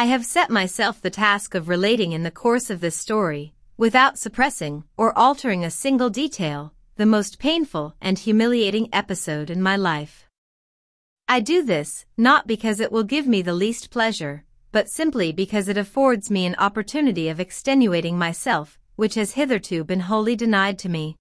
I have set myself the task of relating in the course of this story, without suppressing or altering a single detail, the most painful and humiliating episode in my life. I do this, not because it will give me the least pleasure, but simply because it affords me an opportunity of extenuating myself, which has hitherto been wholly denied to me.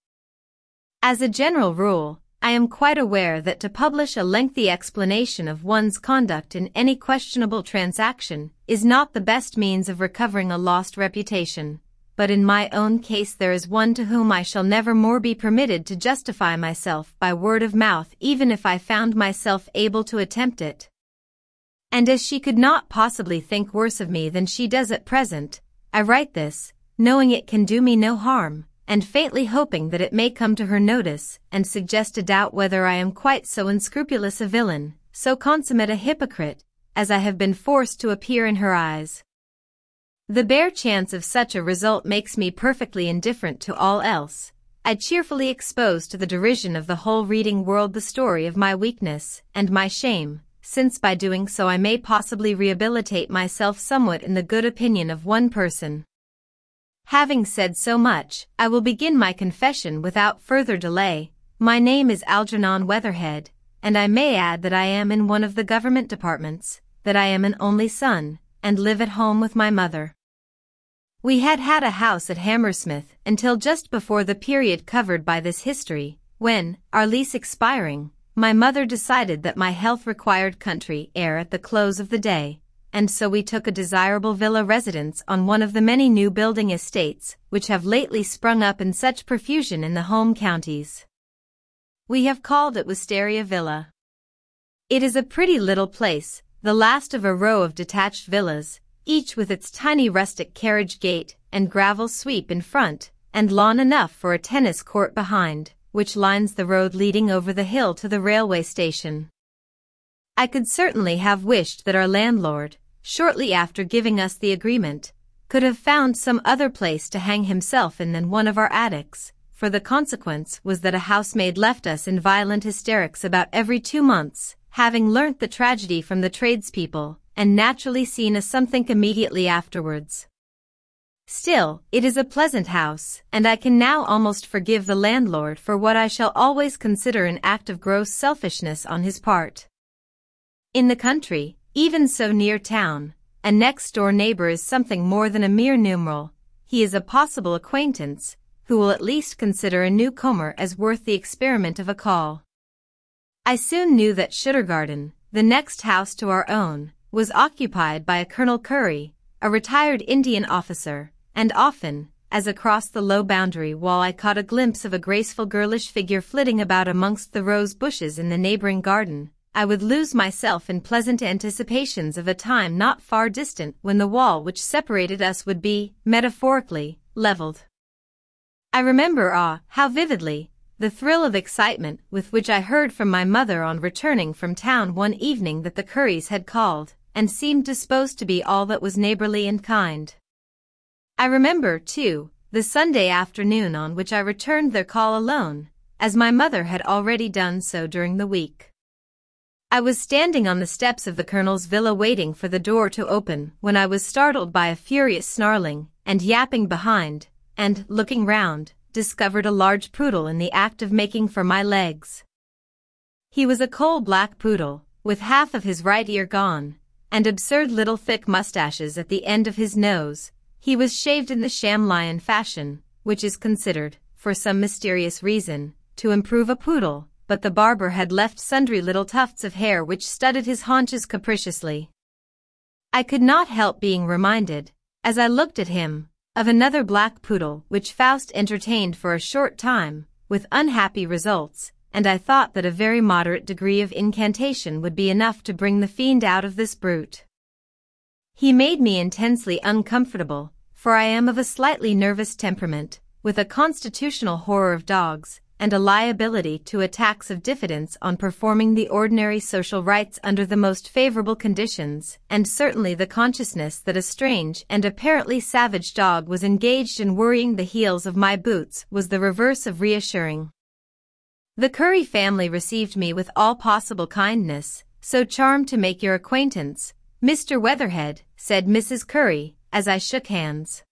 As a general rule, I am quite aware that to publish a lengthy explanation of one's conduct in any questionable transaction is not the best means of recovering a lost reputation but in my own case there is one to whom I shall never more be permitted to justify myself by word of mouth even if I found myself able to attempt it. And as she could not possibly think worse of me than she does at present, I write this, knowing it can do me no harm, and faintly hoping that it may come to her notice and suggest a doubt whether I am quite so unscrupulous a villain, so consummate a hypocrite, as I have been forced to appear in her eyes. The bare chance of such a result makes me perfectly indifferent to all else. I cheerfully expose to the derision of the whole reading world the story of my weakness and my shame, since by doing so I may possibly rehabilitate myself somewhat in the good opinion of one person. Having said so much, I will begin my confession without further delay. My name is Algernon Weatherhead, and I may add that I am in one of the government departments, that I am an only son, and live at home with my mother. We had had a house at Hammersmith until just before the period covered by this history, when, our lease expiring, my mother decided that my health required country air at the close of the day, and so we took a desirable villa residence on one of the many new building estates which have lately sprung up in such profusion in the home counties. We have called it Wisteria Villa. It is a pretty little place, the last of a row of detached villas, each with its tiny rustic carriage gate and gravel sweep in front, and lawn enough for a tennis court behind, which lines the road leading over the hill to the railway station. I could certainly have wished that our landlord, shortly after giving us the agreement, could have found some other place to hang himself in than one of our attics, for the consequence was that a housemaid left us in violent hysterics about every two months, having learnt the tragedy from the tradespeople, and naturally seen a something immediately afterwards. Still, it is a pleasant house, and I can now almost forgive the landlord for what I shall always consider an act of gross selfishness on his part. In the country, even so near town, a next-door neighbor is something more than a mere numeral, he is a possible acquaintance, who will at least consider a newcomer as worth the experiment of a call. I soon knew that Shuturgarden, the next house to our own, was occupied by a Colonel Curry, a retired Indian officer, and often, as across the low boundary wall I caught a glimpse of a graceful girlish figure flitting about amongst the rose bushes in the neighboring garden, I would lose myself in pleasant anticipations of a time not far distant when the wall which separated us would be, metaphorically, leveled. I remember, ah, how vividly, the thrill of excitement with which I heard from my mother on returning from town one evening that the Curries had called and seemed disposed to be all that was neighborly and kind. I remember, too, the Sunday afternoon on which I returned their call alone, as my mother had already done so during the week. I was standing on the steps of the colonel's villa waiting for the door to open when I was startled by a furious snarling and yapping behind, and, looking round, discovered a large poodle in the act of making for my legs. He was a coal-black poodle, with half of his right ear gone, and absurd little thick mustaches at the end of his nose. He was shaved in the sham lion fashion, which is considered, for some mysterious reason, to improve a poodle, but the barber had left sundry little tufts of hair which studded his haunches capriciously. I could not help being reminded, as I looked at him, of another black poodle which Faust entertained for a short time, with unhappy results, and I thought that a very moderate degree of incantation would be enough to bring the fiend out of this brute. He made me intensely uncomfortable, for I am of a slightly nervous temperament, with a constitutional horror of dogs, and a liability to attacks of diffidence on performing the ordinary social rites under the most favorable conditions, and certainly the consciousness that a strange and apparently savage dog was engaged in worrying the heels of my boots was the reverse of reassuring. The Curry family received me with all possible kindness, so charmed to make your acquaintance, Mr. Weatherhead, said Mrs. Curry, as I shook hands.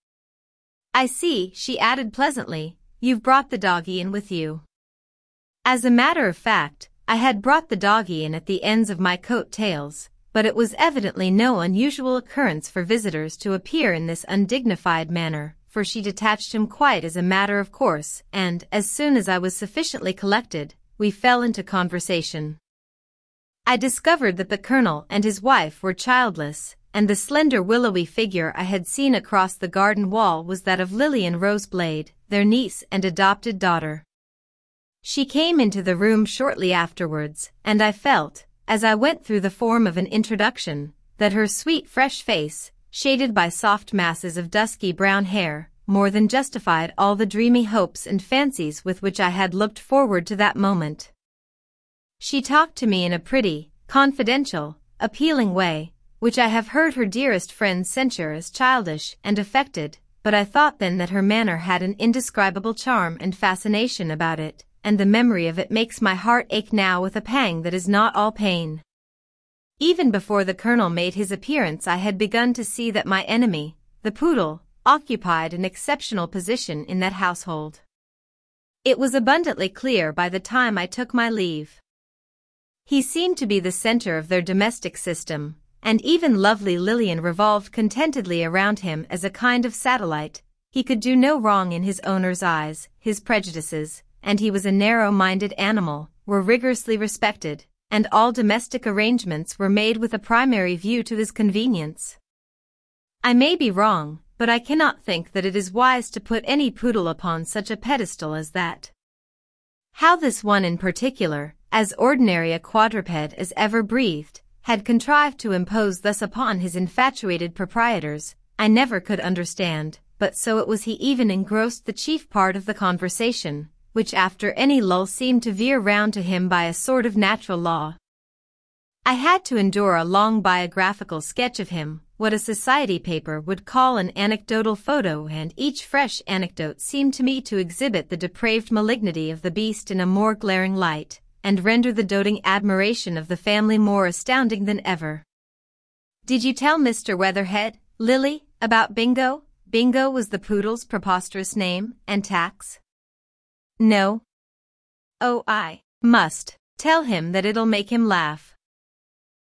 I see, she added pleasantly, you've brought the doggy in with you. As a matter of fact, I had brought the doggy in at the ends of my coat tails, but it was evidently no unusual occurrence for visitors to appear in this undignified manner, for she detached him quite as a matter of course, and, as soon as I was sufficiently collected, we fell into conversation. I discovered that the colonel and his wife were childless, and the slender willowy figure I had seen across the garden wall was that of Lillian Roseblade, their niece and adopted daughter. She came into the room shortly afterwards, and I felt, as I went through the form of an introduction, that her sweet fresh face, shaded by soft masses of dusky brown hair, more than justified all the dreamy hopes and fancies with which I had looked forward to that moment. She talked to me in a pretty, confidential, appealing way, which I have heard her dearest friends censure as childish and affected, but I thought then that her manner had an indescribable charm and fascination about it, and the memory of it makes my heart ache now with a pang that is not all pain. Even before the colonel made his appearance I had begun to see that my enemy, the poodle, occupied an exceptional position in that household. It was abundantly clear by the time I took my leave. He seemed to be the center of their domestic system, and even lovely Lillian revolved contentedly around him as a kind of satellite. He could do no wrong in his owner's eyes, his prejudices, and he was a narrow-minded animal, were rigorously respected, and all domestic arrangements were made with a primary view to his convenience. I may be wrong, but I cannot think that it is wise to put any poodle upon such a pedestal as that. How this one in particular, as ordinary a quadruped as ever breathed, had contrived to impose thus upon his infatuated proprietors, I never could understand, but so it was he even engrossed the chief part of the conversation, which after any lull seemed to veer round to him by a sort of natural law. I had to endure a long biographical sketch of him, what a society paper would call an anecdotal photo and each fresh anecdote seemed to me to exhibit the depraved malignity of the beast in a more glaring light, and render the doting admiration of the family more astounding than ever. Did you tell Mr. Weatherhead, Lily, about Bingo? Bingo was the poodle's preposterous name, and tax? No. Oh, I must tell him that it'll make him laugh.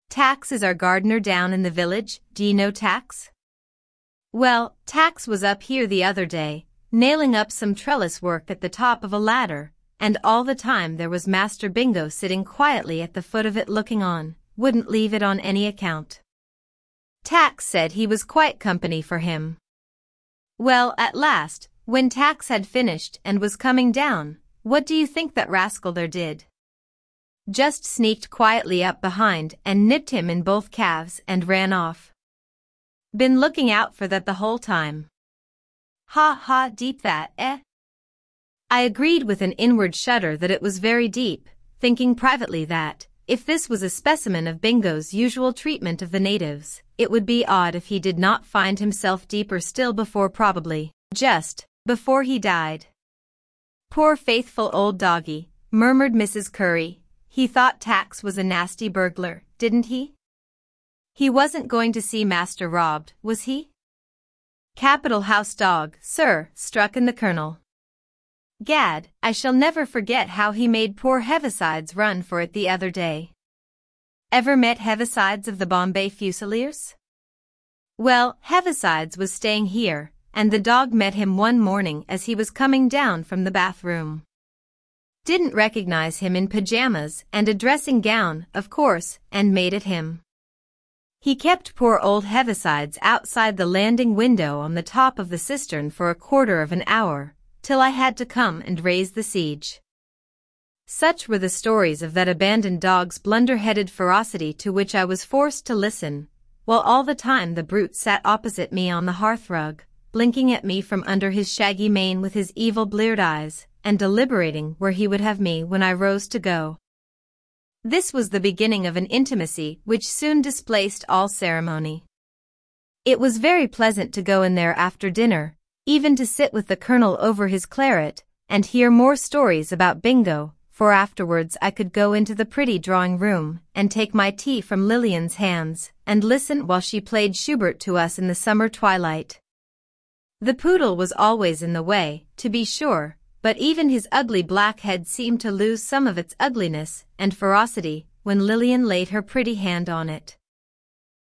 Tax is our gardener down in the village, do you know Tax? Well, Tax was up here the other day, nailing up some trellis work at the top of a ladder, and all the time there was Master Bingo sitting quietly at the foot of it looking on, wouldn't leave it on any account. Tax said he was quite company for him. Well, at last, when Tax had finished and was coming down, what do you think that rascal there did? Just sneaked quietly up behind and nipped him in both calves and ran off. Been looking out for that the whole time. Ha ha deep that, eh? I agreed with an inward shudder that it was very deep, thinking privately that, if this was a specimen of Bingo's usual treatment of the natives, it would be odd if he did not find himself deeper still before probably, just, before he died. Poor faithful old doggy, murmured Mrs. Curry. He thought Tax was a nasty burglar, didn't he? He wasn't going to see Master robbed, was he? Capital house dog, sir, struck in the colonel. Gad, I shall never forget how he made poor Heavisides run for it the other day. Ever met Heavisides of the Bombay Fusiliers? Well, Heavisides was staying here, and the dog met him one morning as he was coming down from the bathroom. Didn't recognize him in pajamas and a dressing gown, of course, and made at him. He kept poor old Heavisides outside the landing window on the top of the cistern for a quarter of an hour, till I had to come and raise the siege. Such were the stories of that abandoned dog's blunder-headed ferocity to which I was forced to listen, while all the time the brute sat opposite me on the hearthrug, blinking at me from under his shaggy mane with his evil bleared eyes, and deliberating where he would have me when I rose to go. This was the beginning of an intimacy which soon displaced all ceremony. It was very pleasant to go in there after dinner, even to sit with the colonel over his claret, and hear more stories about Bingo, for afterwards I could go into the pretty drawing room and take my tea from Lillian's hands and listen while she played Schubert to us in the summer twilight. The poodle was always in the way, to be sure, but even his ugly black head seemed to lose some of its ugliness and ferocity when Lillian laid her pretty hand on it.